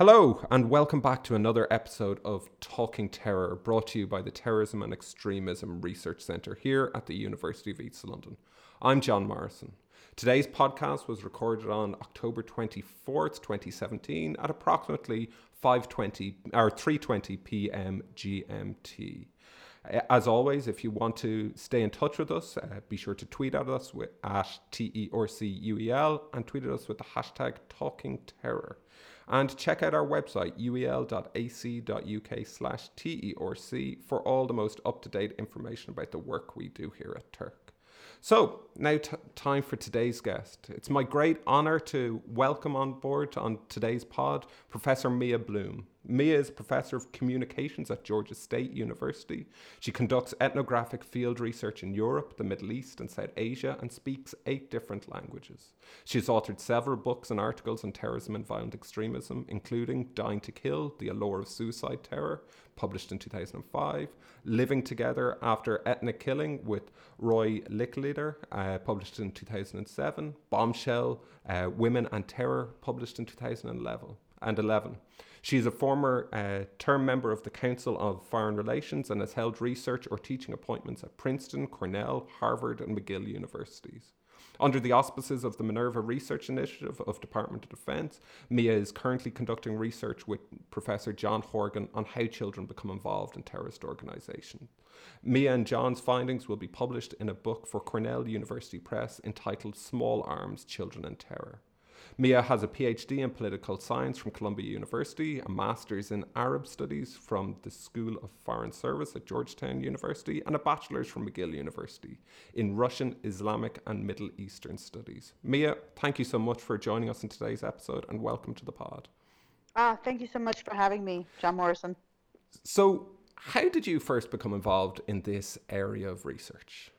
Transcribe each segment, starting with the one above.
Hello, and welcome back to another episode of Talking Terror, brought to you by the Terrorism and Extremism Research Centre here at the University of East London. I'm John Morrison. Today's podcast was recorded on October 24th, 2017 at approximately 5:20 or 3:20 p.m. GMT. As always, if you want to stay in touch with us, uh, be sure to tweet at us with, at TERCUEL and tweet at us with the hashtag Talking Terror. And check out our website, uel.ac.uk slash TERC, for all the most up to date information about the work we do here at TERC. So, now t- time for today's guest. It's my great honour to welcome on board on today's pod Professor Mia Bloom. Mia is Professor of Communications at Georgia State University. She conducts ethnographic field research in Europe, the Middle East, and South Asia, and speaks eight different languages. She has authored several books and articles on terrorism and violent extremism, including Dying to Kill The Allure of Suicide Terror, published in 2005, Living Together After Ethnic Killing with Roy Licklider, uh, published in 2007, Bombshell uh, Women and Terror, published in 2011. And 11. She is a former uh, term member of the Council of Foreign Relations and has held research or teaching appointments at Princeton, Cornell, Harvard, and McGill universities. Under the auspices of the Minerva Research Initiative of Department of Defense, Mia is currently conducting research with Professor John Horgan on how children become involved in terrorist organizations. Mia and John's findings will be published in a book for Cornell University Press entitled Small Arms Children and Terror. Mia has a PhD in political science from Columbia University, a master's in Arab studies from the School of Foreign Service at Georgetown University, and a bachelor's from McGill University in Russian, Islamic, and Middle Eastern studies. Mia, thank you so much for joining us in today's episode and welcome to the pod. Ah, thank you so much for having me, John Morrison. So, how did you first become involved in this area of research?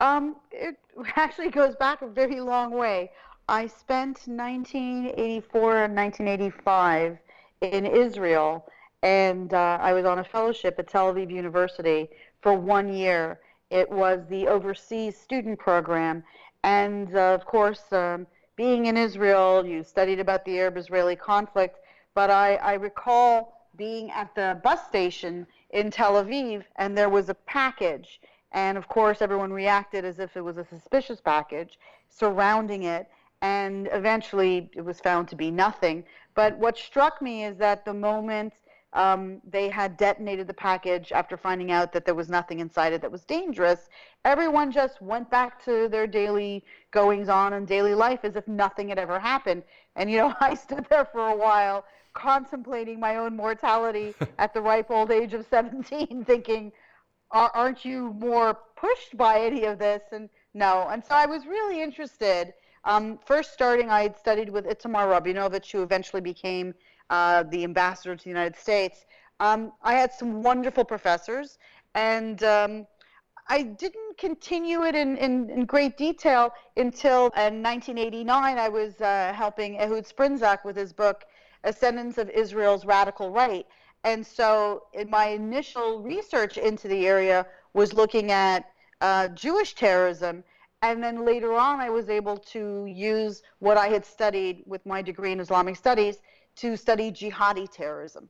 Um, it actually goes back a very long way. I spent 1984 and 1985 in Israel, and uh, I was on a fellowship at Tel Aviv University for one year. It was the overseas student program, and uh, of course, um, being in Israel, you studied about the Arab-Israeli conflict. But I, I recall being at the bus station in Tel Aviv, and there was a package, and of course, everyone reacted as if it was a suspicious package surrounding it and eventually it was found to be nothing. But what struck me is that the moment um, they had detonated the package after finding out that there was nothing inside it that was dangerous, everyone just went back to their daily goings on and daily life as if nothing had ever happened. And, you know, I stood there for a while contemplating my own mortality at the ripe old age of 17, thinking, aren't you more pushed by any of this? And no. And so I was really interested um, first starting, I had studied with Itamar Rabinovich, who eventually became uh, the ambassador to the United States. Um, I had some wonderful professors, and um, I didn't continue it in, in, in, great detail until in 1989 I was uh, helping Ehud Sprinzak with his book, Ascendance of Israel's Radical Right. And so in my initial research into the area was looking at uh, Jewish terrorism and then later on, I was able to use what I had studied with my degree in Islamic studies to study jihadi terrorism.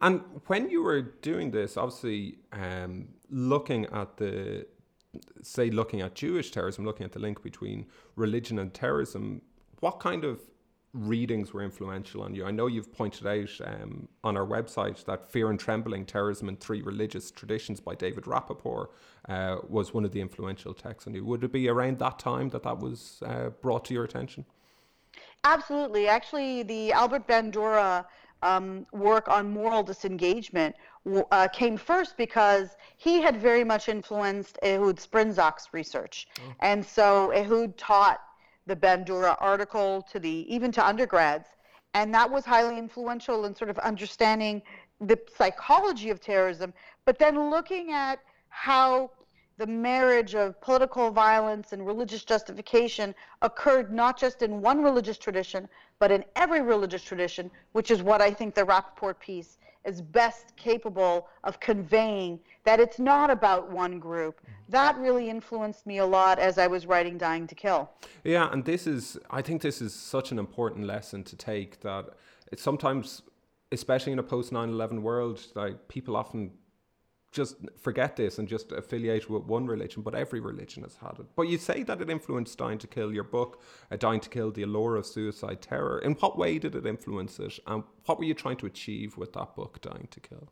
And when you were doing this, obviously um, looking at the, say, looking at Jewish terrorism, looking at the link between religion and terrorism, what kind of readings were influential on you? I know you've pointed out um, on our website that Fear and Trembling Terrorism in Three Religious Traditions by David Rapoport uh, was one of the influential texts on you. Would it be around that time that that was uh, brought to your attention? Absolutely. Actually, the Albert Bandura um, work on moral disengagement uh, came first because he had very much influenced Ehud Sprinzak's research. Oh. And so Ehud taught the Bandura article to the even to undergrads, and that was highly influential in sort of understanding the psychology of terrorism, but then looking at how the marriage of political violence and religious justification occurred not just in one religious tradition, but in every religious tradition, which is what I think the Rapoport piece is best capable of conveying that it's not about one group. Mm-hmm. That really influenced me a lot as I was writing Dying to Kill. Yeah, and this is, I think this is such an important lesson to take that it's sometimes, especially in a post 9 11 world, like people often just forget this and just affiliate with one religion, but every religion has had it. But you say that it influenced Dying to Kill, your book, uh, Dying to Kill, The Allure of Suicide Terror. In what way did it influence it? And what were you trying to achieve with that book, Dying to Kill?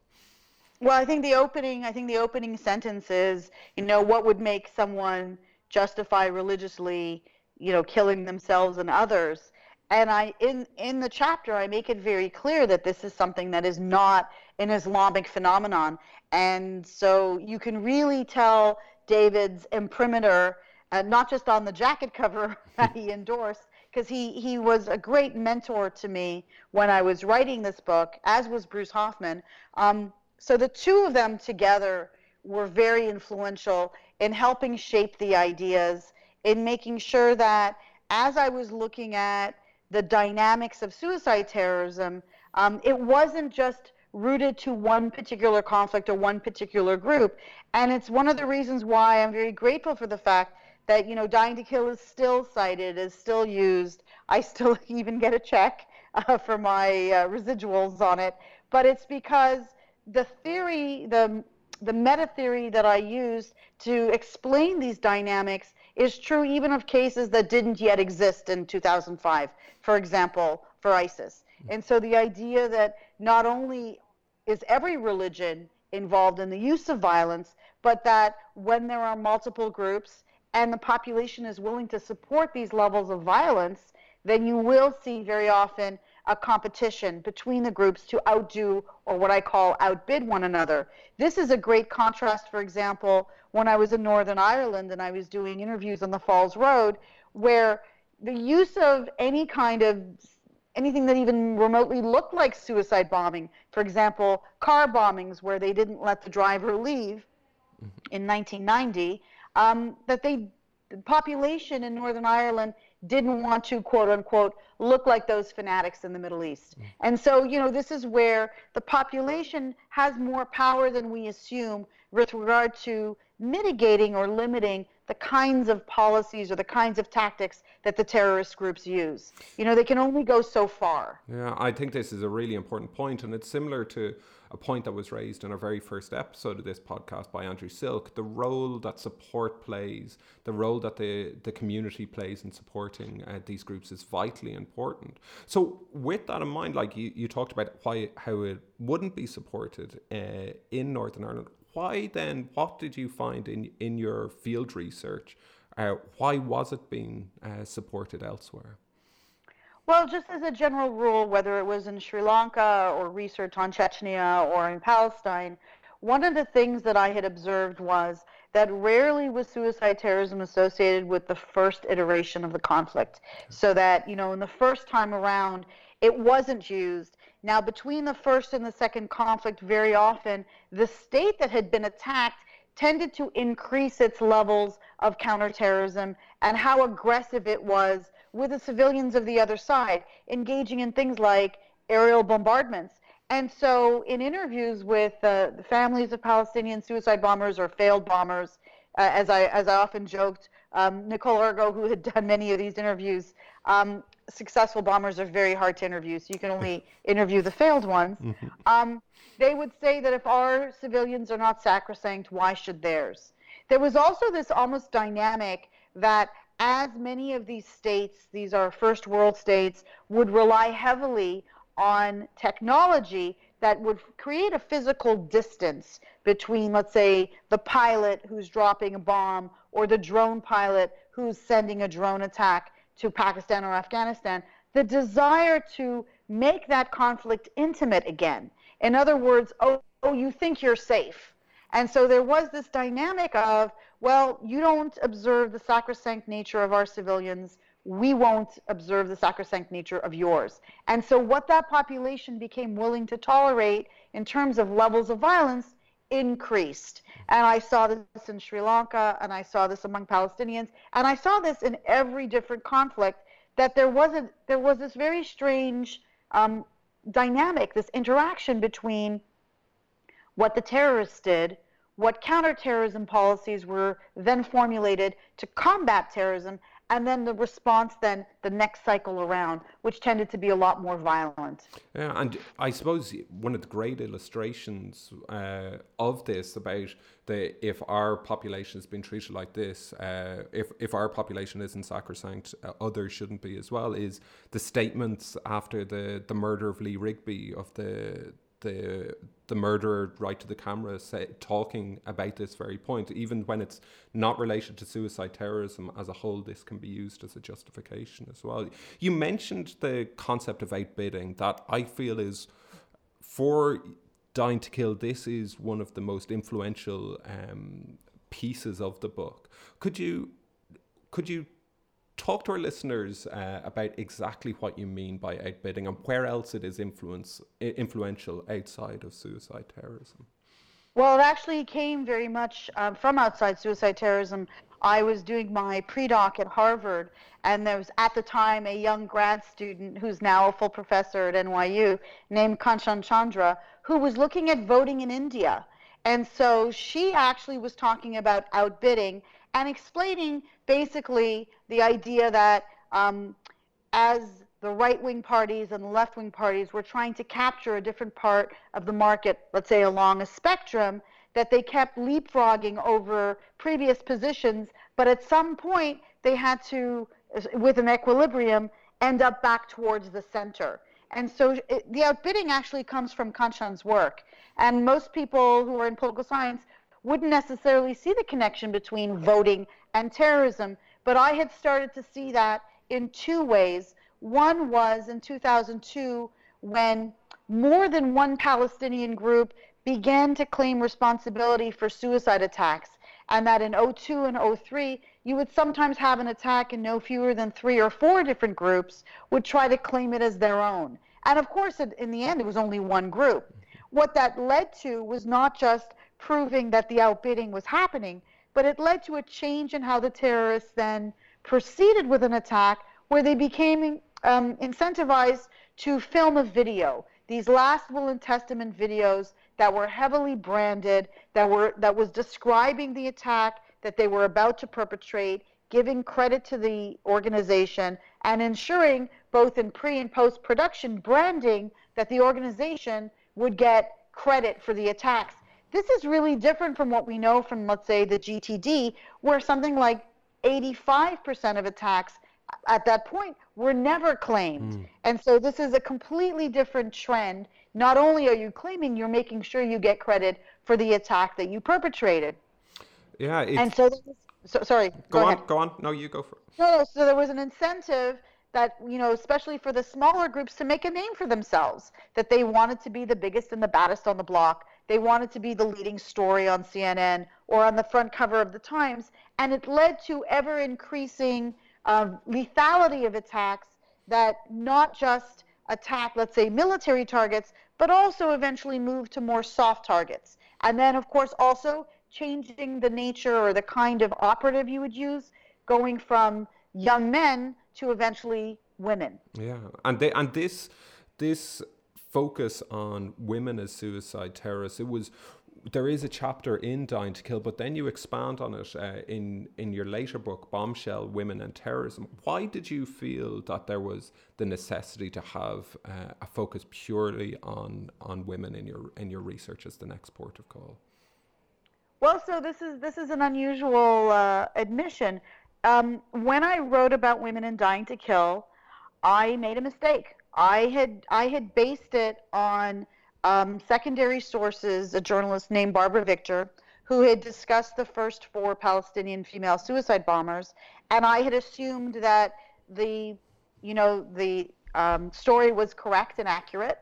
Well, I think the opening, I think the opening sentence is, you know, what would make someone justify religiously, you know, killing themselves and others? And I, in in the chapter, I make it very clear that this is something that is not an Islamic phenomenon. And so you can really tell David's imprimatur, uh, not just on the jacket cover that he endorsed, because he, he was a great mentor to me when I was writing this book, as was Bruce Hoffman. Um, so the two of them together were very influential in helping shape the ideas, in making sure that as I was looking at the dynamics of suicide terrorism, um, it wasn't just rooted to one particular conflict or one particular group. And it's one of the reasons why I'm very grateful for the fact that, you know, Dying to Kill is still cited, is still used. I still even get a check uh, for my uh, residuals on it. But it's because the theory, the the meta theory that I used to explain these dynamics is true even of cases that didn't yet exist in 2005, for example, for ISIS. And so the idea that not only is every religion involved in the use of violence, but that when there are multiple groups and the population is willing to support these levels of violence, then you will see very often a competition between the groups to outdo or what I call outbid one another. This is a great contrast, for example, when I was in Northern Ireland and I was doing interviews on the Falls Road, where the use of any kind of anything that even remotely looked like suicide bombing. For example, car bombings where they didn't let the driver leave in 1990. Um, that they, the population in Northern Ireland didn't want to quote unquote look like those fanatics in the Middle East. Mm-hmm. And so, you know, this is where the population has more power than we assume with regard to mitigating or limiting the kinds of policies or the kinds of tactics that the terrorist groups use. You know, they can only go so far. Yeah, I think this is a really important point, and it's similar to a point that was raised in our very first episode of this podcast by Andrew Silke the role that support plays, the role that the, the community plays in supporting uh, these groups is vitally important. So, with that in mind, like you, you talked about why how it wouldn't be supported uh, in Northern Ireland, why then, what did you find in, in your field research? Uh, why was it being uh, supported elsewhere? Well, just as a general rule, whether it was in Sri Lanka or research on Chechnya or in Palestine, one of the things that I had observed was that rarely was suicide terrorism associated with the first iteration of the conflict. So that, you know, in the first time around, it wasn't used now, between the first and the second conflict, very often the state that had been attacked tended to increase its levels of counterterrorism and how aggressive it was with the civilians of the other side, engaging in things like aerial bombardments. And so, in interviews with uh, the families of Palestinian suicide bombers or failed bombers, uh, as I as I often joked, um, Nichole Argo, who had done many of these interviews, um, successful bombers are very hard to interview, so you can only interview the failed ones. Mm-hmm. Um, they would say that if our civilians are not sacrosanct, why should theirs? There was also this almost dynamic that as many of these states, these are first world states, would rely heavily on technology that would create a physical distance between, let's say, the pilot who's dropping a bomb or the drone pilot who's sending a drone attack to Pakistan or Afghanistan, the desire to make that conflict intimate again. In other words, oh, oh, you think you're safe. And so there was this dynamic of, well, you don't observe the sacrosanct nature of our civilians. We won't observe the sacrosanct nature of yours. And so what that population became willing to tolerate in terms of levels of violence increased. And I saw this in Sri Lanka, and I saw this among Palestinians, and I saw this in every different conflict that there wasn't there was this very strange um, dynamic, this interaction between what the terrorists did, what counterterrorism policies were then formulated to combat terrorism, and then the response then the next cycle around which tended to be a lot more violent. Yeah and i suppose one of the great illustrations uh, of this about the if our population has been treated like this uh, if, if our population isn't sacrosanct uh, others shouldn't be as well is the statements after the the murder of lee rigby of the the the murderer right to the camera say, talking about this very point even when it's not related to suicide terrorism as a whole this can be used as a justification as well. You mentioned the concept of outbidding that i feel is for dying to kill this is one of the most influential um, pieces of the book. Could you could you talk to our listeners uh, about exactly what you mean by outbidding and where else it is influence, influential outside of suicide terrorism. Well, it actually came very much um, from outside suicide terrorism. I was doing my pre-doc at Harvard, and there was at the time a young grad student who's now a full professor at NYU named Kanchan Chandra, who was looking at voting in India. And so she actually was talking about outbidding and explaining basically the idea that um, as the right wing parties and the left wing parties were trying to capture a different part of the market, let's say along a spectrum, that they kept leapfrogging over previous positions, but at some point they had to, with an equilibrium, end up back towards the center. And so it, the outbidding actually comes from Kanchan's work. And most people who are in political science wouldn't necessarily see the connection between voting and terrorism. But I had started to see that in two ways. One was in 2002 when more than one Palestinian group began to claim responsibility for suicide attacks. And that in 02 and 03, you would sometimes have an attack and no fewer than three or four different groups would try to claim it as their own. And of course, in the end, it was only one group. What that led to was not just proving that the outbidding was happening, but it led to a change in how the terrorists then proceeded with an attack where they became um, incentivized to film a video. These last will and testament videos that were heavily branded, that were that was describing the attack that they were about to perpetrate, giving credit to the organization, and ensuring both in pre and post production branding that the organization would get credit for the attacks this is really different from what we know from, let's say, the GTD, where something like 85% of attacks at that point were never claimed. Mm. And so this is a completely different trend. Not only are you claiming, you're making sure you get credit for the attack that you perpetrated. Yeah. And so, so sorry. Go, go on. Ahead. Go on. No, you go for it. No. So there was an incentive that you know especially for the smaller groups to make a name for themselves that they wanted to be the biggest and the baddest on the block they wanted to be the leading story on CNN or on the front cover of the Times, and it led to ever increasing uh, lethality of attacks that not just attack, let's say, military targets, but also eventually move to more soft targets. And then, of course, also changing the nature or the kind of operative you would use, going from young men to eventually women. Yeah, and they and this this focus on women as suicide terrorists. It was there is a chapter in Dying to Kill, but then you expand on it uh, in in your later book, Bombshell: Women and Terrorism. Why did you feel that there was the necessity to have uh, a focus purely on on women in your in your research as the next port of call? Well, so this is this is an unusual uh, admission. Um, when I wrote about women in Dying to Kill, I made a mistake. I had I had based it on um, secondary sources, a journalist named Barbara Victor, who had discussed the first four Palestinian female suicide bombers, and I had assumed that the you know the um, story was correct and accurate,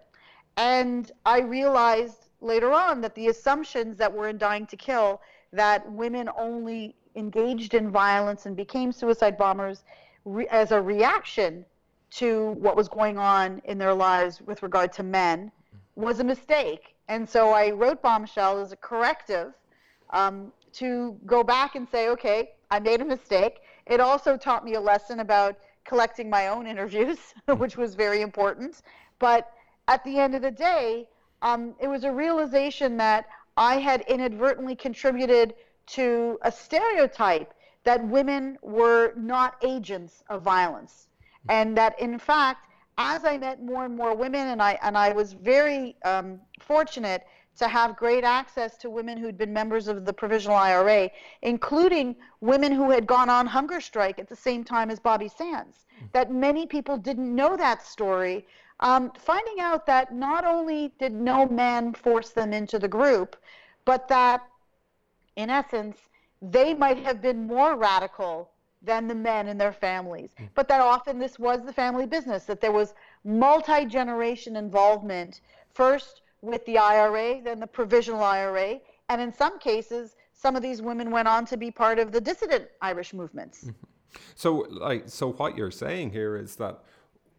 and I realized later on that the assumptions that were in Dying to Kill that women only engaged in violence and became suicide bombers re- as a reaction to what was going on in their lives with regard to men was a mistake. And so I wrote Bombshell as a corrective um, to go back and say, okay, I made a mistake. It also taught me a lesson about collecting my own interviews, which was very important. But at the end of the day, um, it was a realization that I had inadvertently contributed to a stereotype that women were not agents of violence, and that in fact, as I met more and more women, and I and I was very um, fortunate to have great access to women who'd been members of the provisional IRA, including women who had gone on hunger strike at the same time as Bobby Sands. Hmm. That many people didn't know that story. Um, finding out that not only did no man force them into the group, but that in essence, they might have been more radical than the men in their families. Hmm. But that often this was the family business, that there was multi generation involvement, first with the IRA, then the provisional IRA, and in some cases, some of these women went on to be part of the dissident Irish movements. Mm-hmm. So, like, so what you're saying here is that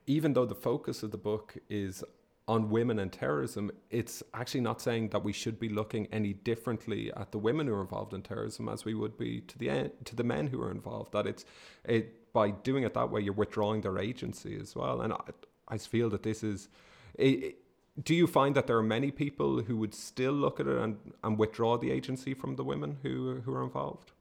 even though the focus of the book is on women and terrorism, it's actually not saying that we should be looking any differently at the women who are involved in terrorism as we would be to the to the men who are involved. That it's it by doing it that way, you're withdrawing their agency as well. And I, I feel that this is. It, do you find that there are many people who would still look at it and, and withdraw the agency from the women who who are involved?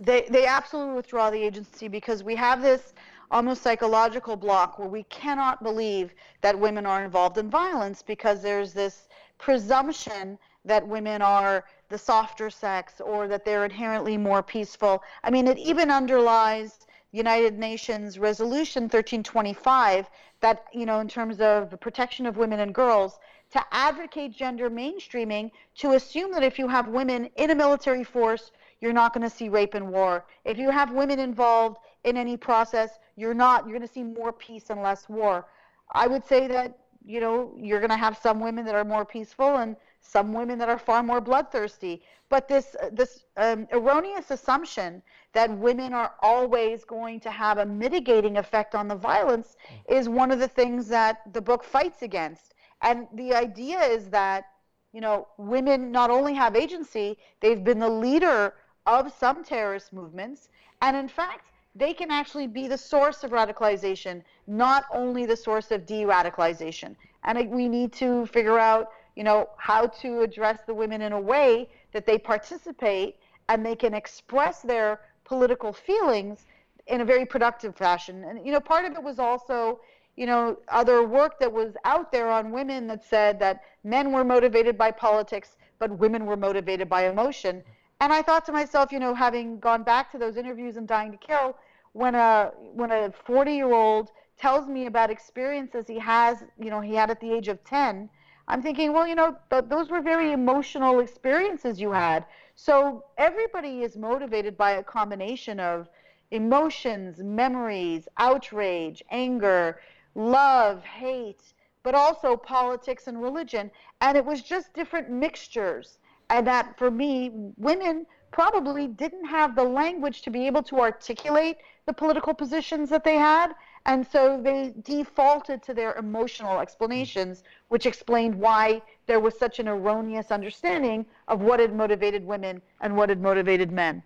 They they absolutely withdraw the agency because we have this almost psychological block where we cannot believe that women are involved in violence because there's this presumption that women are the softer sex or that they're inherently more peaceful. I mean, it even underlies United Nations Resolution 1325 that, you know, in terms of the protection of women and girls, to advocate gender mainstreaming, to assume that if you have women in a military force, you're not going to see rape and war. If you have women involved in any process, you're not. You're going to see more peace and less war. I would say that you know you're going to have some women that are more peaceful and some women that are far more bloodthirsty. But this this um, erroneous assumption that women are always going to have a mitigating effect on the violence is one of the things that the book fights against. And the idea is that you know women not only have agency, they've been the leader of some terrorist movements, and in fact they can actually be the source of radicalization, not only the source of de-radicalization. And we need to figure out, you know, how to address the women in a way that they participate and they can express their political feelings in a very productive fashion. And you know, part of it was also, you know, other work that was out there on women that said that men were motivated by politics, but women were motivated by emotion. And I thought to myself, you know, having gone back to those interviews in Dying to Kill, when a when a 40 year old tells me about experiences he has, you know, he had at the age of 10, I'm thinking, well, you know, th- those were very emotional experiences you had. So everybody is motivated by a combination of emotions, memories, outrage, anger, love, hate, but also politics and religion. And it was just different mixtures and that for me, women probably didn't have the language to be able to articulate the political positions that they had. And so they defaulted to their emotional explanations, which explained why there was such an erroneous understanding of what had motivated women and what had motivated men.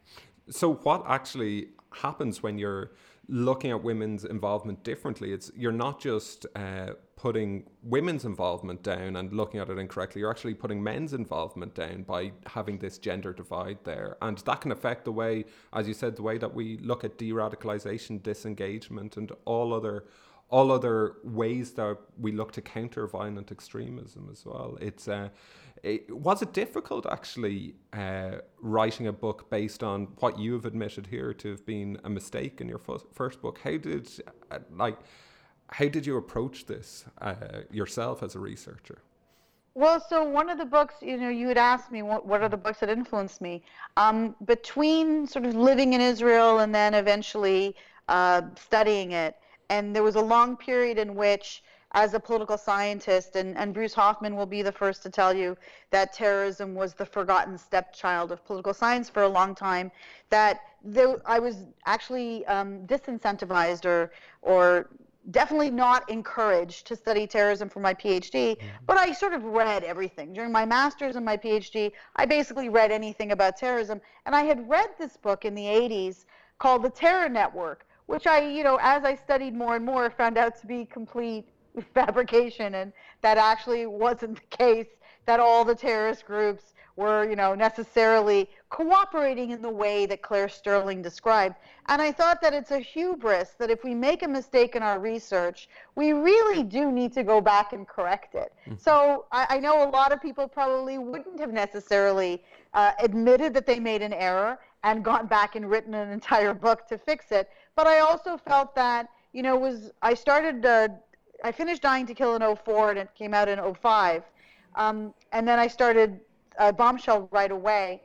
So, what actually happens when you're looking at women's involvement differently. It's you're not just uh, putting women's involvement down and looking at it incorrectly. You're actually putting men's involvement down by having this gender divide there, and that can affect the way, as you said, the way that we look at de-radicalization, disengagement, and all other all other ways that we look to counter violent extremism as well. It's uh, it, was it difficult actually uh, writing a book based on what you have admitted here to have been a mistake in your first book? How did uh, like how did you approach this uh, yourself as a researcher? Well, so one of the books, you know, you had asked me what, what are the books that influenced me. Um, between sort of living in Israel and then eventually uh, studying it, and there was a long period in which as a political scientist, and, and Bruce Hoffman will be the first to tell you that terrorism was the forgotten stepchild of political science for a long time, that there, I was actually um, disincentivized or, or definitely not encouraged to study terrorism for my PhD, mm-hmm. but I sort of read everything. During my master's and my PhD, I basically read anything about terrorism. And I had read this book in the 80s called The Terror Network, which I, you know, as I studied more and more, found out to be complete fabrication, and that actually wasn't the case. That all the terrorist groups were, you know, necessarily cooperating in the way that Claire Sterling described. And I thought that it's a hubris that if we make a mistake in our research, we really do need to go back and correct it. Mm-hmm. So I, I, know a lot of people probably wouldn't have necessarily uh, admitted that they made an error and gone back and written an entire book to fix it. But I also felt that, you know, was I started, uh, I finished Dying to Kill in 04 and it came out in 05. Um, and then I started uh, Bombshell right away.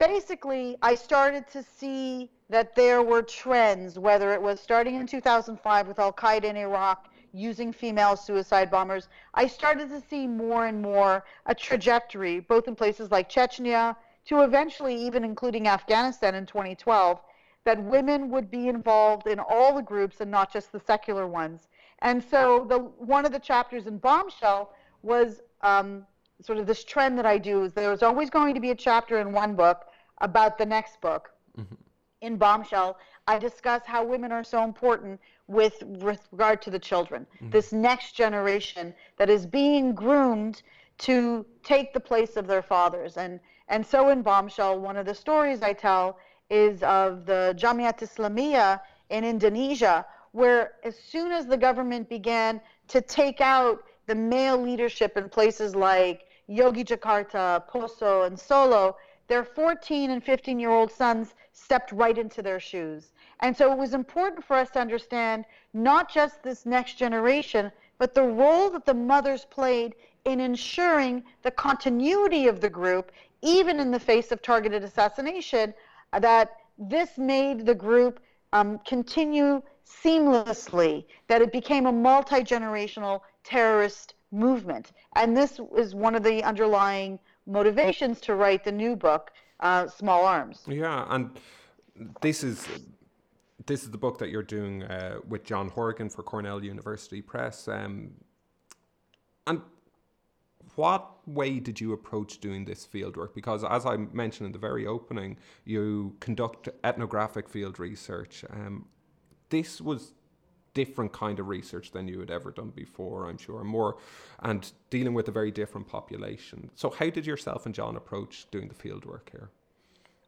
Basically, I started to see that there were trends, whether it was starting in 2005 with Al Qaeda in Iraq using female suicide bombers. I started to see more and more a trajectory, both in places like Chechnya to eventually even including Afghanistan in 2012, that women would be involved in all the groups and not just the secular ones. And so the one of the chapters in Bombshell was um, sort of this trend that I do is there's always going to be a chapter in one book about the next book. Mm-hmm. In Bombshell, I discuss how women are so important with, with regard to the children. Mm-hmm. This next generation that is being groomed to take the place of their fathers. And, and so in Bombshell, one of the stories I tell is of the Jamiat Islamiyah in Indonesia, where as soon as the government began to take out the male leadership in places like Yogyakarta, Poso, and Solo, their 14 and 15 year old sons stepped right into their shoes. And so it was important for us to understand not just this next generation, but the role that the mothers played in ensuring the continuity of the group, even in the face of targeted assassination, that this made the group um, continue seamlessly, that it became a multi generational terrorist movement. And this is one of the underlying motivations to write the new book, uh, Small Arms. Yeah, and this is this is the book that you're doing uh, with John Horgan for Cornell University Press. Um, and what way did you approach doing this field work? Because as I mentioned in the very opening, you conduct ethnographic field research. Um, this was different kind of research than you had ever done before, I'm sure, more and dealing with a very different population. So, how did yourself and John approach doing the field work here?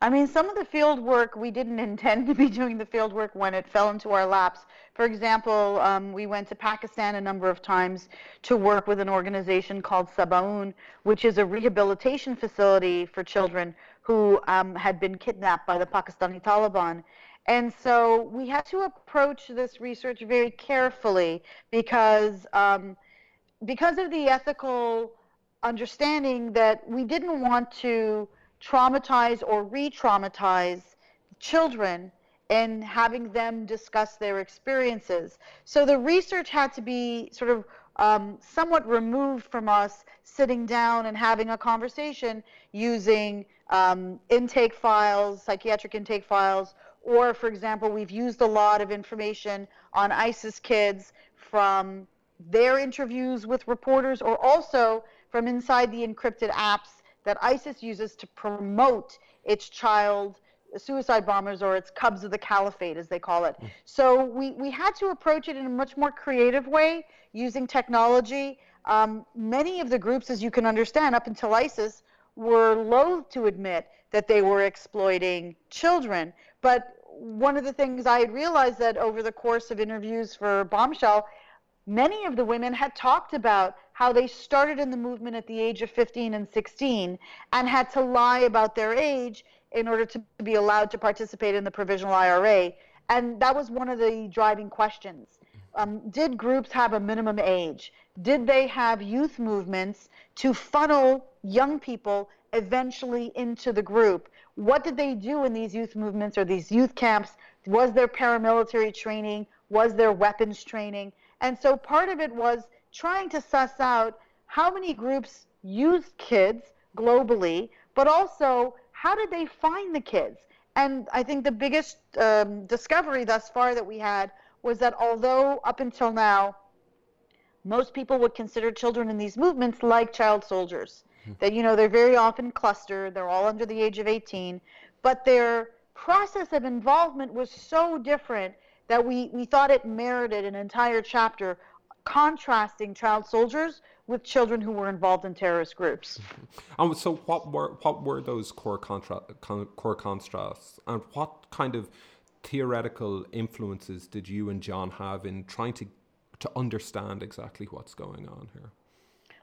I mean, some of the field work we didn't intend to be doing the field work when it fell into our laps. For example, um, we went to Pakistan a number of times to work with an organization called Sabaoon, which is a rehabilitation facility for children who um, had been kidnapped by the Pakistani Taliban. And so we had to approach this research very carefully because um, because of the ethical understanding that we didn't want to traumatize or re-traumatize children and having them discuss their experiences. So the research had to be sort of um, somewhat removed from us sitting down and having a conversation using um, intake files, psychiatric intake files, or, for example, we've used a lot of information on ISIS kids from their interviews with reporters or also from inside the encrypted apps that ISIS uses to promote its child suicide bombers or its cubs of the caliphate, as they call it. Mm. So we, we had to approach it in a much more creative way using technology. Um, many of the groups, as you can understand, up until ISIS, were loath to admit that they were exploiting children. But one of the things I had realized that over the course of interviews for Bombshell, many of the women had talked about how they started in the movement at the age of 15 and 16 and had to lie about their age in order to be allowed to participate in the provisional IRA. And that was one of the driving questions. Um, did groups have a minimum age? Did they have youth movements to funnel young people eventually into the group? what did they do in these youth movements or these youth camps? Was there paramilitary training? Was there weapons training? And so part of it was trying to suss out how many groups used kids globally, but also how did they find the kids? And I think the biggest um, discovery thus far that we had was that although up until now, most people would consider children in these movements like child soldiers that you know they're very often clustered they're all under the age of 18 but they're process of involvement was so different that we, we thought it merited an entire chapter contrasting child soldiers with children who were involved in terrorist groups. And so, what were what were those core contra- con- core contrasts, and what kind of theoretical influences did you and John have in trying to to understand exactly what's going on here?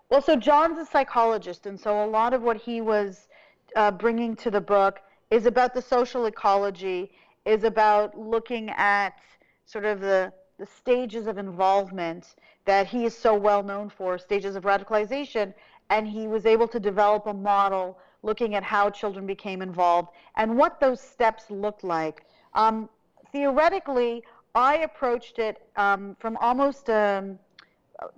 Well, so John's a psychologist, and so a lot of what he was uh, bringing to the book is about the social ecology, is about looking at sort of the the stages of involvement that he is so well known for, stages of radicalization, and he was able to develop a model looking at how children became involved and what those steps looked like. Um, theoretically, I approached it um, from almost um,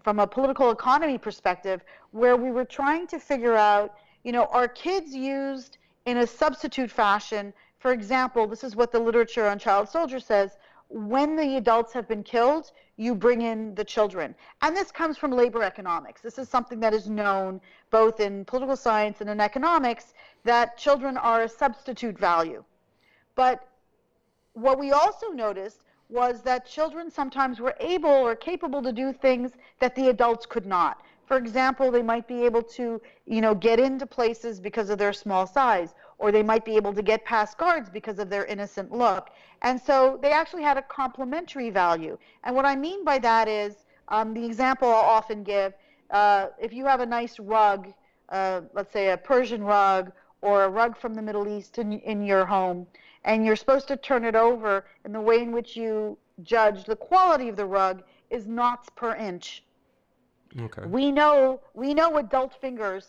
from a political economy perspective, where we were trying to figure out, you know, are kids used in a substitute fashion? For example, this is what the literature on child soldiers says when the adults have been killed, you bring in the children. And this comes from labor economics. This is something that is known both in political science and in economics that children are a substitute value. But what we also noticed was that children sometimes were able or capable to do things that the adults could not. For example, they might be able to, you know, get into places because of their small size, or they might be able to get past guards because of their innocent look. And so they actually had a complementary value. And what I mean by that is um, the example I'll often give uh, if you have a nice rug, uh, let's say a Persian rug or a rug from the Middle East in, in your home, and you're supposed to turn it over, and the way in which you judge the quality of the rug is knots per inch. Okay. We know we know adult fingers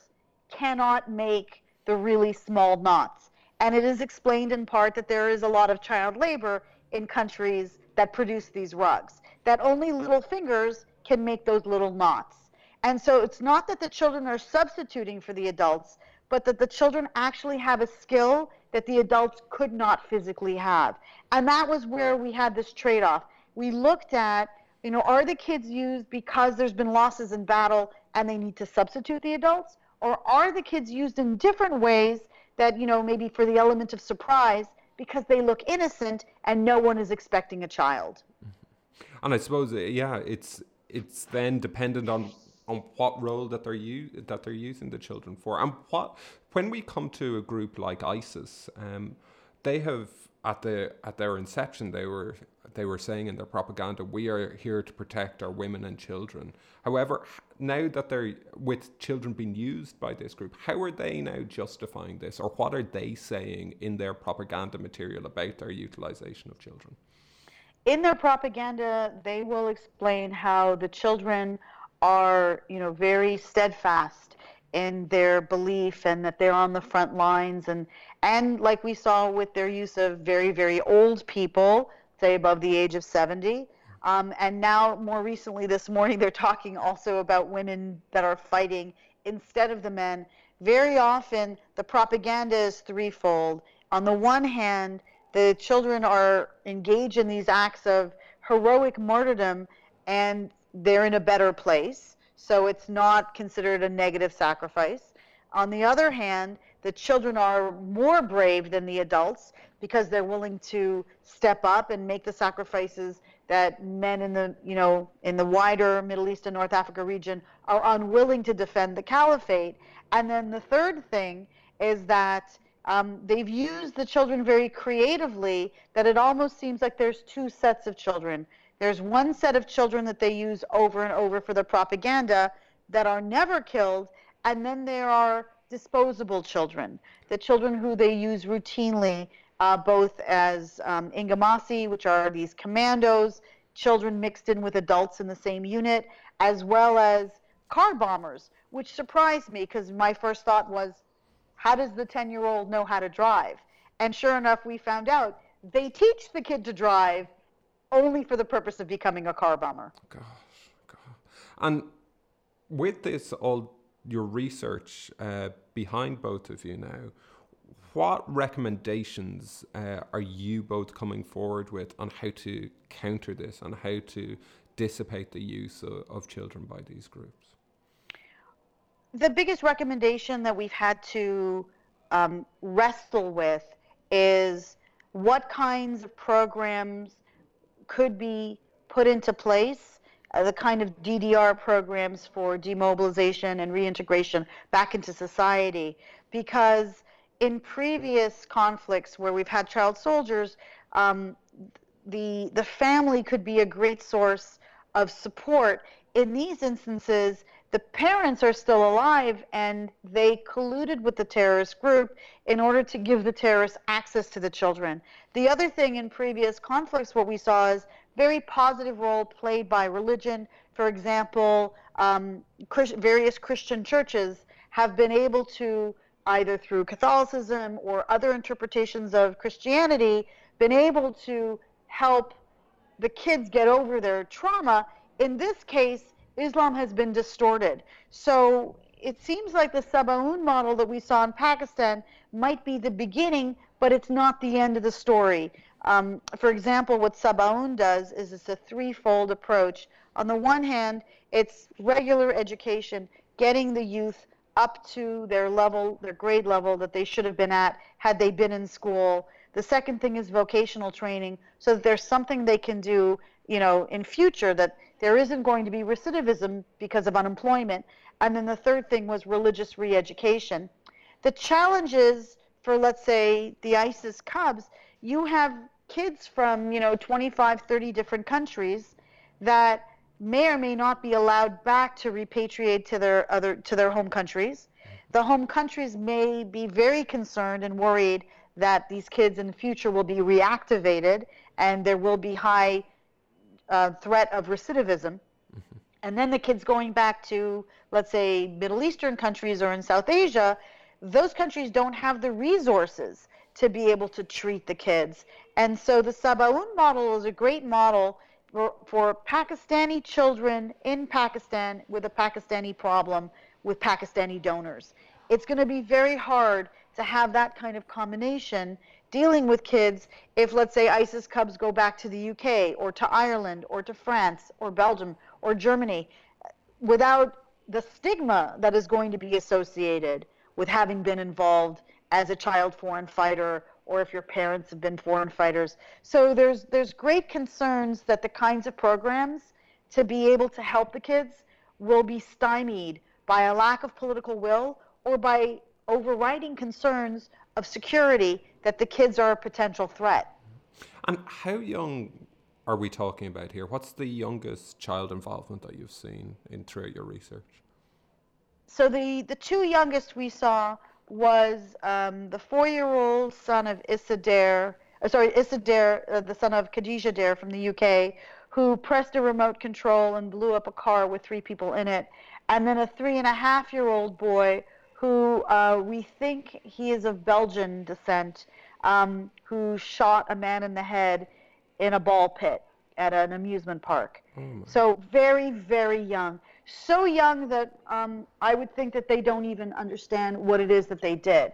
cannot make the really small knots. And it is explained in part that there is a lot of child labor in countries that produce these rugs, that only little fingers can make those little knots. And so it's not that the children are substituting for the adults, but that the children actually have a skill that the adults could not physically have. And that was where we had this trade off. We looked at, you know, are the kids used because there's been losses in battle and they need to substitute the adults? Or are the kids used in different ways that, you know, maybe for the element of surprise because they look innocent and no one is expecting a child? Mm-hmm. And I suppose, uh, yeah, it's it's then dependent on on what role that they're u- that they're using the children for, and what when we come to a group like ISIS, um, they have at the at their inception they were they were saying in their propaganda we are here to protect our women and children. However now that they're with children being used by this group how are they now justifying this or what are they saying in their propaganda material about their utilization of children? In their propaganda they will explain how the children are you know very steadfast in their belief and that they're on the front lines. And and like we saw with their use of very very old people say above the age of 70 um, and now more recently this morning they're talking also about women that are fighting instead of the men. Very often the propaganda is threefold. On the one hand the children are engaged in these acts of heroic martyrdom and they're in a better place so it's not considered a negative sacrifice. On the other hand, the children are more brave than the adults because they're willing to step up and make the sacrifices that men in the you know in the wider Middle East and North Africa region are unwilling to defend the caliphate. And then the third thing is that um, they've used the children very creatively that it almost seems like there's two sets of children. There's one set of children that they use over and over for their propaganda that are never killed, and then there are disposable children, the children who they use routinely, uh, both as um, Inghimasi, which are these commandos, children mixed in with adults in the same unit, as well as car bombers, which surprised me because my first thought was, how does the 10 year old know how to drive? And sure enough, we found out they teach the kid to drive only for the purpose of becoming a car bomber. Gosh, gosh. And with this, all your research uh, behind both of you now, what recommendations uh, are you both coming forward with on how to counter this and how to dissipate the use of, of children by these groups? The biggest recommendation that we've had to um, wrestle with is what kinds of programs could be put into place, uh, the kind of DDR programs for demobilization and reintegration back into society. Because in previous conflicts where we've had child soldiers, um, the the family could be a great source of support. In these instances, the parents are still alive and they colluded with the terrorist group in order to give the terrorists access to the children. The other thing in previous conflicts, what we saw is very positive role played by religion. For example, um, Christ- various Christian churches have been able to, either through Catholicism or other interpretations of Christianity, been able to help the kids get over their trauma. In this case, Islam has been distorted. So it seems like the Sabaoon model that we saw in Pakistan might be the beginning, but it's not the end of the story. Um, for example, what Sabaoon does is it's a threefold approach. On the one hand, it's regular education, getting the youth up to their level, their grade level that they should have been at had they been in school. The second thing is vocational training, so that there's something they can do, you know, in future that there isn't going to be recidivism because of unemployment. And then the third thing was religious re education. The challenges for, let's say, the ISIS Cubs, you have kids from, you know, 25, 30 different countries that may or may not be allowed back to repatriate to their other to their home countries. The home countries may be very concerned and worried that these kids in the future will be reactivated and there will be high uh, threat of recidivism. Mm-hmm. And then the kids going back to, let's say, Middle Eastern countries or in South Asia, those countries don't have the resources to be able to treat the kids. And so the Sabaoon model is a great model for, for Pakistani children in Pakistan with a Pakistani problem with Pakistani donors. It's going to be very hard to have that kind of combination dealing with kids if, let's say, ISIS Cubs go back to the UK or to Ireland or to France or Belgium or Germany without the stigma that is going to be associated with having been involved as a child foreign fighter or if your parents have been foreign fighters. So there's there's great concerns that the kinds of programs to be able to help the kids will be stymied by a lack of political will or by overriding concerns of security that the kids are a potential threat. And how young are we talking about here? What's the youngest child involvement that you've seen in throughout your research? So the the two youngest we saw was um, the four-year-old son of Issa Dare, uh, sorry, Issa Dare, uh, the son of Khadija Dare from the UK, who pressed a remote control and blew up a car with three people in it, and then a three and a half year old boy who uh, we think he is of Belgian descent, um, who shot a man in the head in a ball pit at an amusement park. Oh so very, very young. So young that um, I would think that they don't even understand what it is that they did.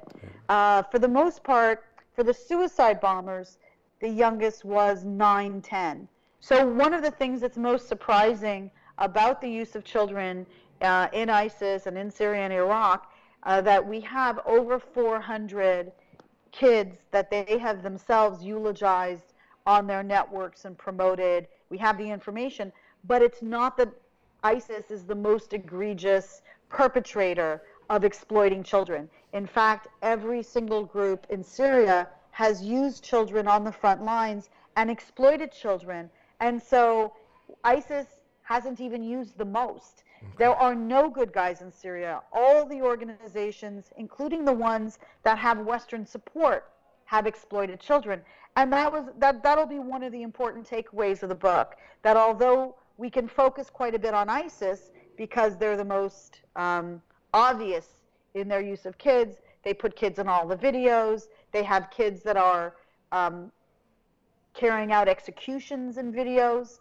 Uh, for the most part, for the suicide bombers, the youngest was 9, 10. So one of the things that's most surprising about the use of children uh, in ISIS and in Syria and Iraq uh, that we have over 400 kids that they have themselves eulogized on their networks and promoted. We have the information, but it's not that ISIS is the most egregious perpetrator of exploiting children. In fact, every single group in Syria has used children on the front lines and exploited children. And so ISIS hasn't even used the most. There are no good guys in Syria. All the organizations, including the ones that have Western support, have exploited children. And that was that that'll be one of the important takeaways of the book. That although we can focus quite a bit on ISIS because they're the most um, obvious in their use of kids, they put kids in all the videos. They have kids that are um, carrying out executions in videos.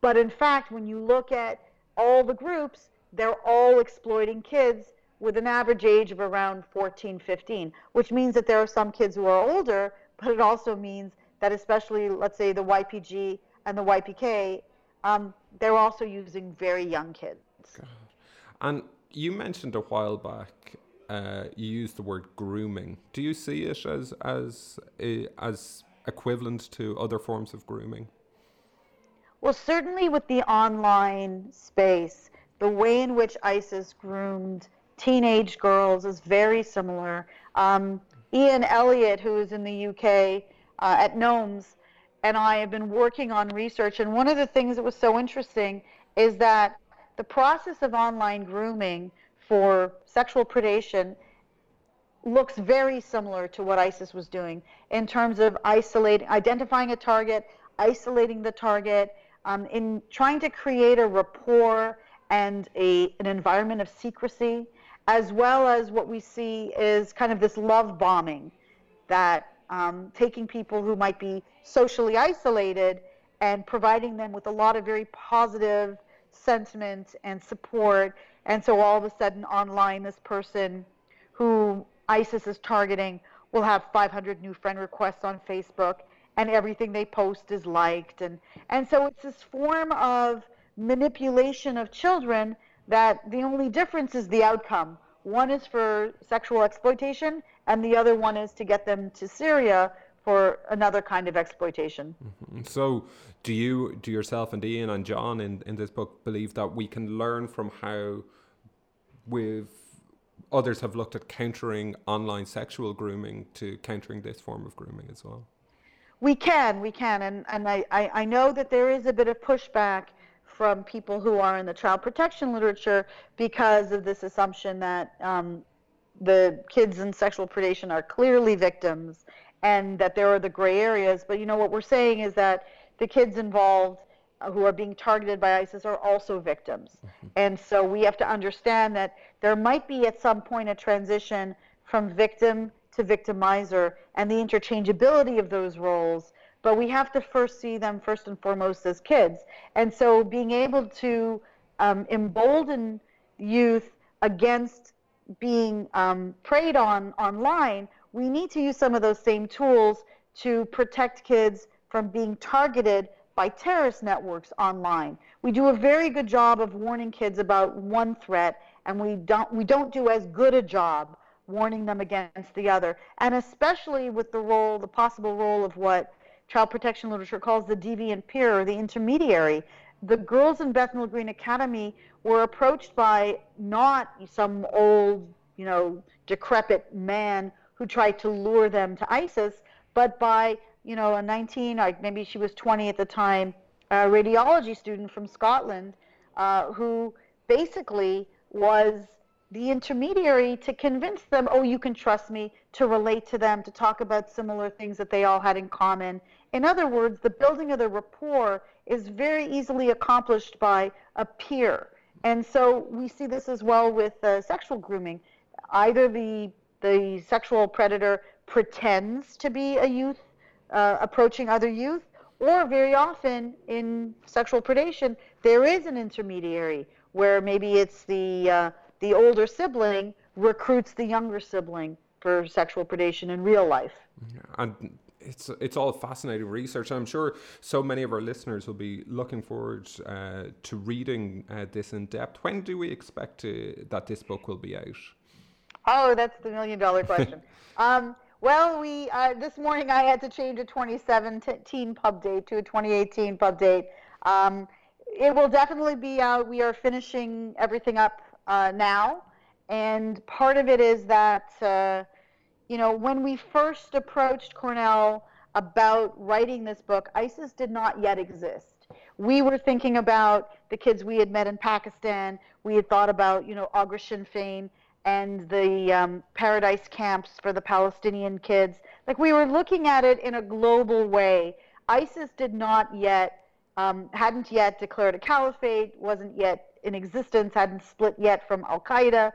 But in fact, when you look at all the groups, they're all exploiting kids with an average age of around 14, 15, which means that there are some kids who are older, but it also means that especially, let's say, the YPG and the YPK, um, they're also using very young kids. God. And you mentioned a while back uh, you use the word grooming. Do you see it as as as equivalent to other forms of grooming? Well, certainly with the online space, the way in which ISIS groomed teenage girls is very similar. Um, Ian Elliott, who is in the UK uh, at NOMS, and I have been working on research. And one of the things that was so interesting is that the process of online grooming for sexual predation looks very similar to what ISIS was doing in terms of isolating, identifying a target, isolating the target, um, in trying to create a rapport and a, an environment of secrecy, as well as what we see is kind of this love bombing that um, taking people who might be socially isolated and providing them with a lot of very positive sentiment and support. And so all of a sudden, online, this person who ISIS is targeting will have 500 new friend requests on Facebook and everything they post is liked and and so it's this form of manipulation of children that the only difference is the outcome one is for sexual exploitation and the other one is to get them to Syria for another kind of exploitation mm-hmm. so do you do yourself and Ian and John in in this book believe that we can learn from how we've others have looked at countering online sexual grooming to countering this form of grooming as well. We can, we can, and, and I, I, I know that there is a bit of pushback from people who are in the child protection literature because of this assumption that um, the kids in sexual predation are clearly victims and that there are the gray areas. But you know what we're saying is that the kids involved uh, who are being targeted by ISIS are also victims. Mm-hmm. And so we have to understand that there might be at some point a transition from victim to victimizer and the interchangeability of those roles, but we have to first see them first and foremost as kids. And so being able to um, embolden youth against being um, preyed on online, we need to use some of those same tools to protect kids from being targeted by terrorist networks online. We do a very good job of warning kids about one threat and we don't we don't do as good a job warning them against the other. And especially with the role the possible role of what child protection literature calls the deviant peer or the intermediary. The girls in bethnal green academy were approached by not some old you know decrepit man who tried to lure them to isis but by you know a 19 or maybe she was 20 at the time a radiology student from scotland uh, who basically was the intermediary to convince them, oh, you can trust me, to relate to them, to talk about similar things that they all had in common. In other words, the building of the rapport is very easily accomplished by a peer. And so we see this as well with uh, sexual grooming. Either the, the sexual predator pretends to be a youth uh, approaching other youth, or very often in sexual predation, there is an intermediary where maybe it's the uh, the older sibling recruits the younger sibling for sexual predation in real life. And it's it's all fascinating research. I'm sure so many of our listeners will be looking forward uh, to reading uh, this in depth. When do we expect to, that this book will be out? Oh, that's the million dollar question. um, well, we uh, this morning I had to change a 2017 pub date to a 2018 pub date. Um, it will definitely be out. We are finishing everything up uh, now, and part of it is that uh, you know when we first approached Cornell about writing this book, ISIS did not yet exist. We were thinking about the kids we had met in Pakistan. We had thought about you know Ógra Shinn Féin and the um, paradise camps for the Palestinian kids. Like we were looking at it in a global way. ISIS did not yet um, hadn't yet declared a caliphate, wasn't yet in existence, hadn't split yet from Al Qaeda.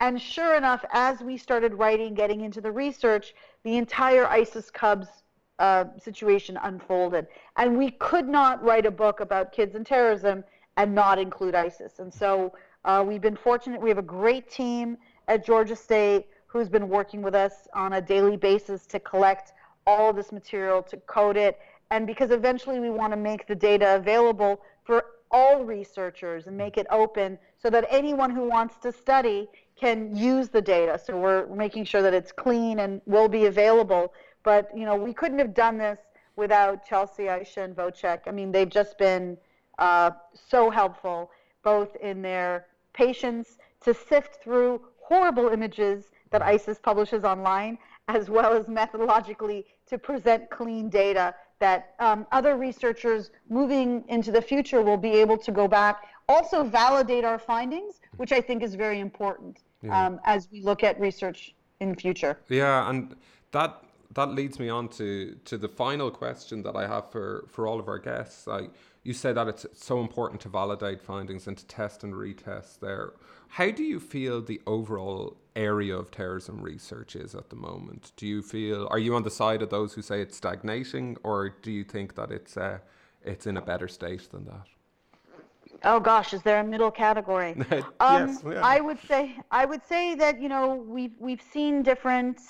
And sure enough, as we started writing, getting into the research, the entire ISIS Cubs uh, situation unfolded. And we could not write a book about kids and terrorism and not include ISIS. And so uh, we've been fortunate. We have a great team at Georgia State who's been working with us on a daily basis to collect all this material, to code it, and because eventually we want to make the data available for all researchers and make it open so that anyone who wants to study can use the data. So we're making sure that it's clean and will be available. But you know, we couldn't have done this without Chelsea, Aisha, and Wojciech. I mean, they've just been uh, so helpful, both in their patience to sift through horrible images that ISIS publishes online, as well as methodologically to present clean data that um, other researchers moving into the future will be able to go back, also validate our findings, which I think is very important yeah. um, as we look at research in the future. Yeah, and that that leads me on to to the final question that I have for for all of our guests. I, you say that it's so important to validate findings and to test and retest there. How do you feel the overall area of terrorism research is at the moment? Do you feel are you on the side of those who say it's stagnating, or do you think that it's uh, it's in a better state than that? Oh gosh, is there a middle category? um, yes, yeah. I would say I would say that you know we've we've seen different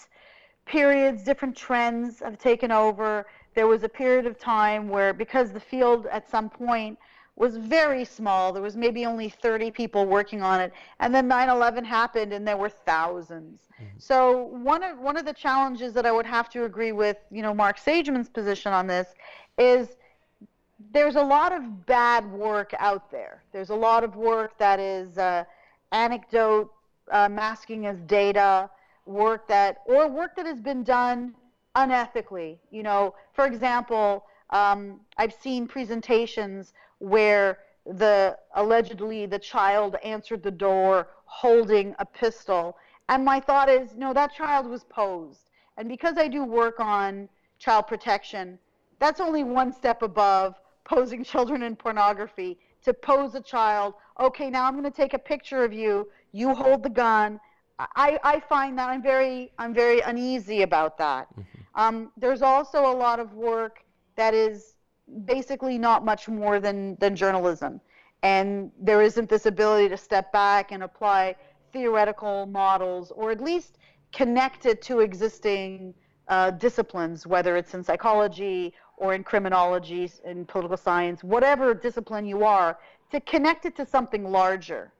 periods, different trends have taken over. There was a period of time where because the field at some point was very small, there was maybe only 30 people working on it, and then 9/11 happened and there were 1000s mm-hmm. So one of one of the challenges that I would have to agree with, you know, Marc Sageman's position on this is there's a lot of bad work out there. There's a lot of work that is uh, anecdote uh, masking as data, work that or work that has been done unethically. You know, for example, um, I've seen presentations where the allegedly the child answered the door holding a pistol, and my thought is, no, that child was posed. And because I do work on child protection, that's only one step above posing children in pornography to pose a child okay now i'm going to take a picture of you you hold the gun i, I find that i'm very i'm very uneasy about that mm-hmm. Um, there's also a lot of work that is basically not much more than than journalism and there isn't this ability to step back and apply theoretical models or at least connect it to existing uh, disciplines whether it's in psychology or in criminology, in political science, whatever discipline you are, to connect it to something larger.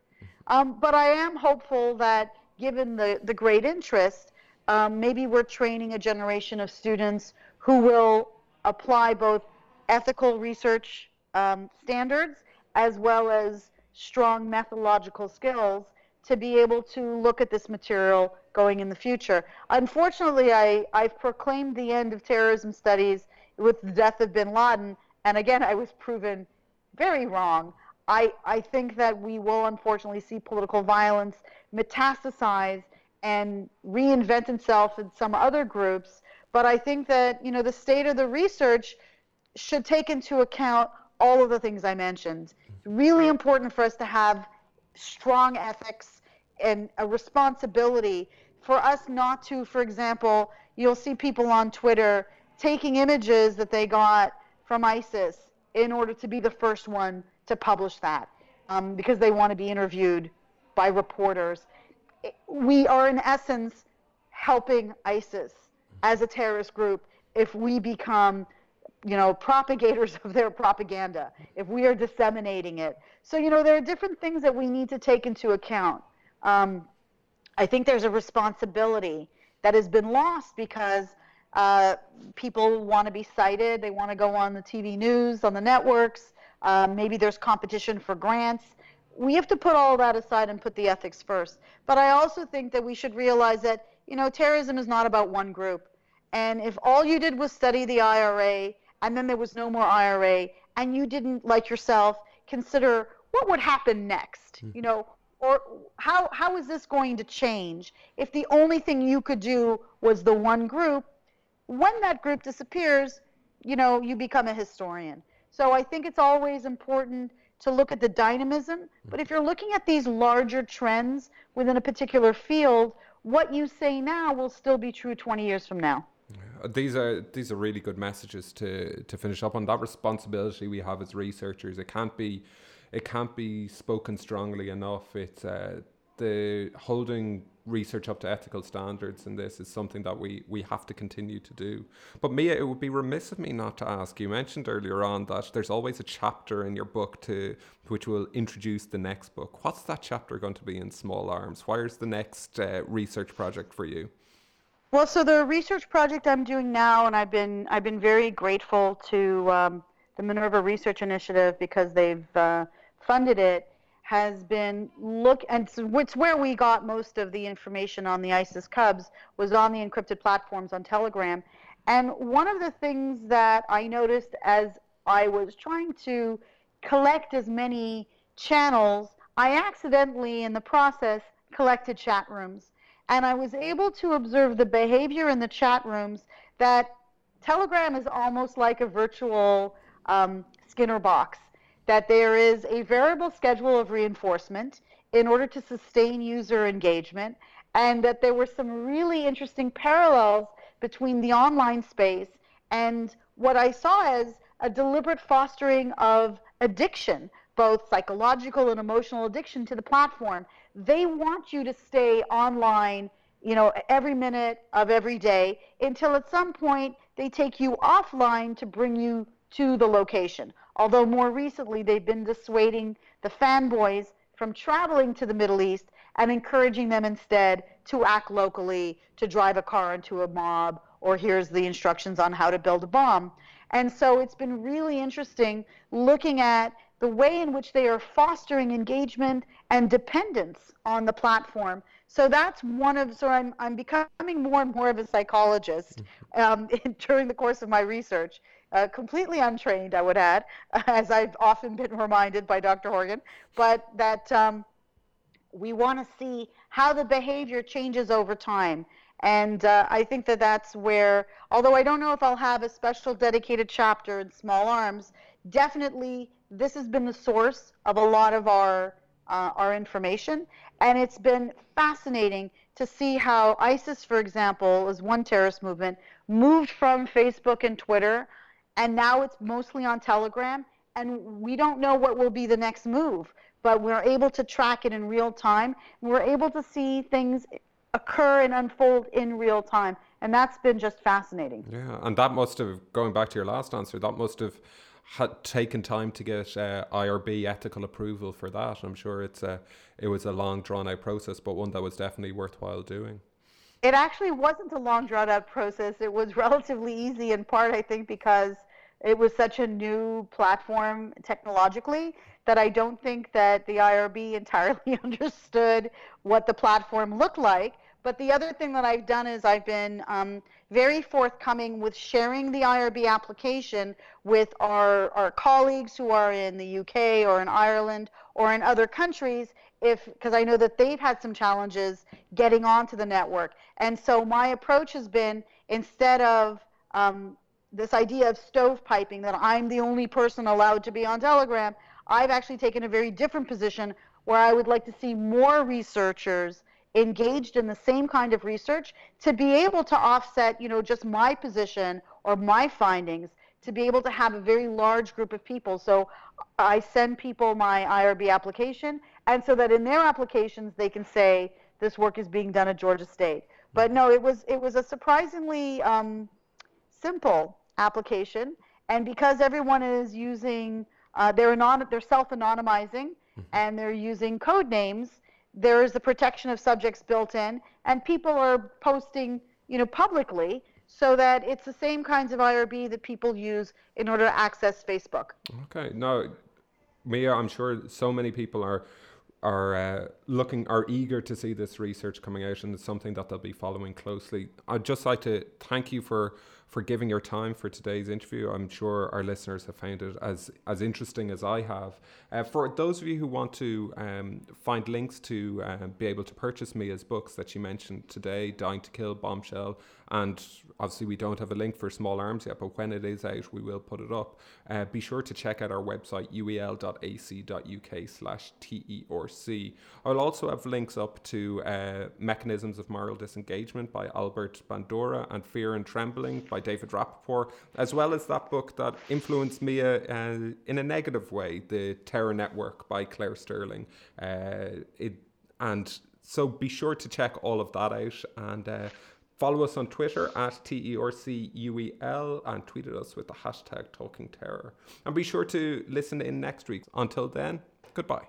Um, but I am hopeful that given the, the great interest, um, maybe we're training a generation of students who will apply both ethical research um, standards as well as strong methodological skills to be able to look at this material going in the future. Unfortunately, I, I've proclaimed the end of terrorism studies with the death of bin Laden. And again, I was proven very wrong. I, I think that we will unfortunately see political violence metastasize and reinvent itself in some other groups. But I think that you know the state of the research should take into account all of the things I mentioned. It's really important for us to have strong ethics and a responsibility for us not to, for example, you'll see people on Twitter taking images that they got from ISIS in order to be the first one to publish that um, because they want to be interviewed by reporters. We are, in essence, helping ISIS as a terrorist group if we become you know propagators of their propaganda if we are disseminating it so you know there are different things that we need to take into account um, i think there's a responsibility that has been lost because uh, people want to be cited. They want to go on the TV news, on the networks. Um, maybe there's competition for grants. We have to put all that aside and put the ethics first. But I also think that we should realize that, you know, terrorism is not about one group. And if all you did was study the IRA and then there was no more IRA and you didn't, like yourself, consider what would happen next, mm. you know, or how, how is this going to change if the only thing you could do was the one group when that group disappears, you know, you become a historian. So I think it's always important to look at the dynamism. But if you're looking at these larger trends within a particular field, what you say now will still be true 20 years from now. These are these are really good messages to to finish up on that responsibility we have as researchers. It can't be it can't be spoken strongly enough. It's uh, the holding research up to ethical standards in this is something that we, we have to continue to do. But Mia, it would be remiss of me not to ask. You mentioned earlier on that there's always a chapter in your book to which will introduce the next book. What's that chapter going to be in Small Arms? Where's the next uh, research project for you? Well, so the research project I'm doing now, and I've been I've been very grateful to um, the Minerva Research Initiative because they've uh, funded it has been look and it's where we got most of the information on the ISIS Cubs was on the encrypted platforms on Telegram. And one of the things that I noticed as I was trying to collect as many channels, I accidentally in the process collected chat rooms. And I was able to observe the behavior in the chat rooms that Telegram is almost like a virtual um, Skinner box that there is a variable schedule of reinforcement in order to sustain user engagement, and that there were some really interesting parallels between the online space and what I saw as a deliberate fostering of addiction, both psychological and emotional addiction to the platform. They want you to stay online, you know, every minute of every day until at some point they take you offline to bring you to the location although more recently they've been dissuading the fanboys from traveling to the Middle East and encouraging them instead to act locally, to drive a car into a mob, or here's the instructions on how to build a bomb. And so it's been really interesting looking at the way in which they are fostering engagement and dependence on the platform. So that's one of, so I'm, I'm becoming more and more of a psychologist mm-hmm. um, during the course of my research uh, completely untrained, I would add, as I've often been reminded by Dr. Horgan, but that um, we want to see how the behavior changes over time. And uh, I think that that's where, although I don't know if I'll have a special dedicated chapter in Small Arms, definitely this has been the source of a lot of our uh, our information, and it's been fascinating to see how ISIS, for example, is one terrorist movement, moved from Facebook and Twitter and now it's mostly on Telegram, and we don't know what will be the next move, but we're able to track it in real time. We're able to see things occur and unfold in real time, and that's been just fascinating. Yeah, and that must have, going back to your last answer, that must have had taken time to get uh, IRB ethical approval for that. I'm sure it's a, it was a long, drawn out process, but one that was definitely worthwhile doing. It actually wasn't a long, drawn out process. It was relatively easy, in part, I think, because it was such a new platform technologically that I don't think that the IRB entirely understood what the platform looked like. But the other thing that I've done is I've been um, very forthcoming with sharing the IRB application with our, our colleagues who are in the UK or in Ireland or in other countries if because I know that they've had some challenges getting onto the network. And so my approach has been instead of um, this idea of stovepiping that I'm the only person allowed to be on Telegram, I've actually taken a very different position where I would like to see more researchers engaged in the same kind of research to be able to offset, you know, just my position or my findings to be able to have a very large group of people. So I send people my IRB application and so that in their applications they can say this work is being done at Georgia State. But no, it was it was a surprisingly um, simple application. And because everyone is using, uh, they're, anon- they're self-anonymizing mm-hmm. and they're using code names, there is the protection of subjects built in, and people are posting, you know, publicly so that it's the same kinds of IRB that people use in order to access Facebook. Okay. Now, Mia, I'm sure so many people are are uh, looking are eager to see this research coming out and it's something that they'll be following closely. I'd just like to thank you for for giving your time for today's interview. I'm sure our listeners have found it as as interesting as I have. Uh, for those of you who want to um, find links to uh, be able to purchase Mia's books that she mentioned today, Dying to Kill, Bombshell, and obviously we don't have a link for Small Arms yet, but when it is out, we will put it up. Uh, be sure to check out our website uel.ac.uk slash TERC. I'll also have links up to uh, Mechanisms of Moral Disengagement by Albert Bandura and Fear and Trembling by David Rapoport, as well as that book that influenced me uh, in a negative way, The Terror Network by Claire Sterling. Uh, it and so be sure to check all of that out and uh, follow us on Twitter at TERCUEL and tweet at us with the hashtag Talking Terror. And be sure to listen in next week. Until then, goodbye.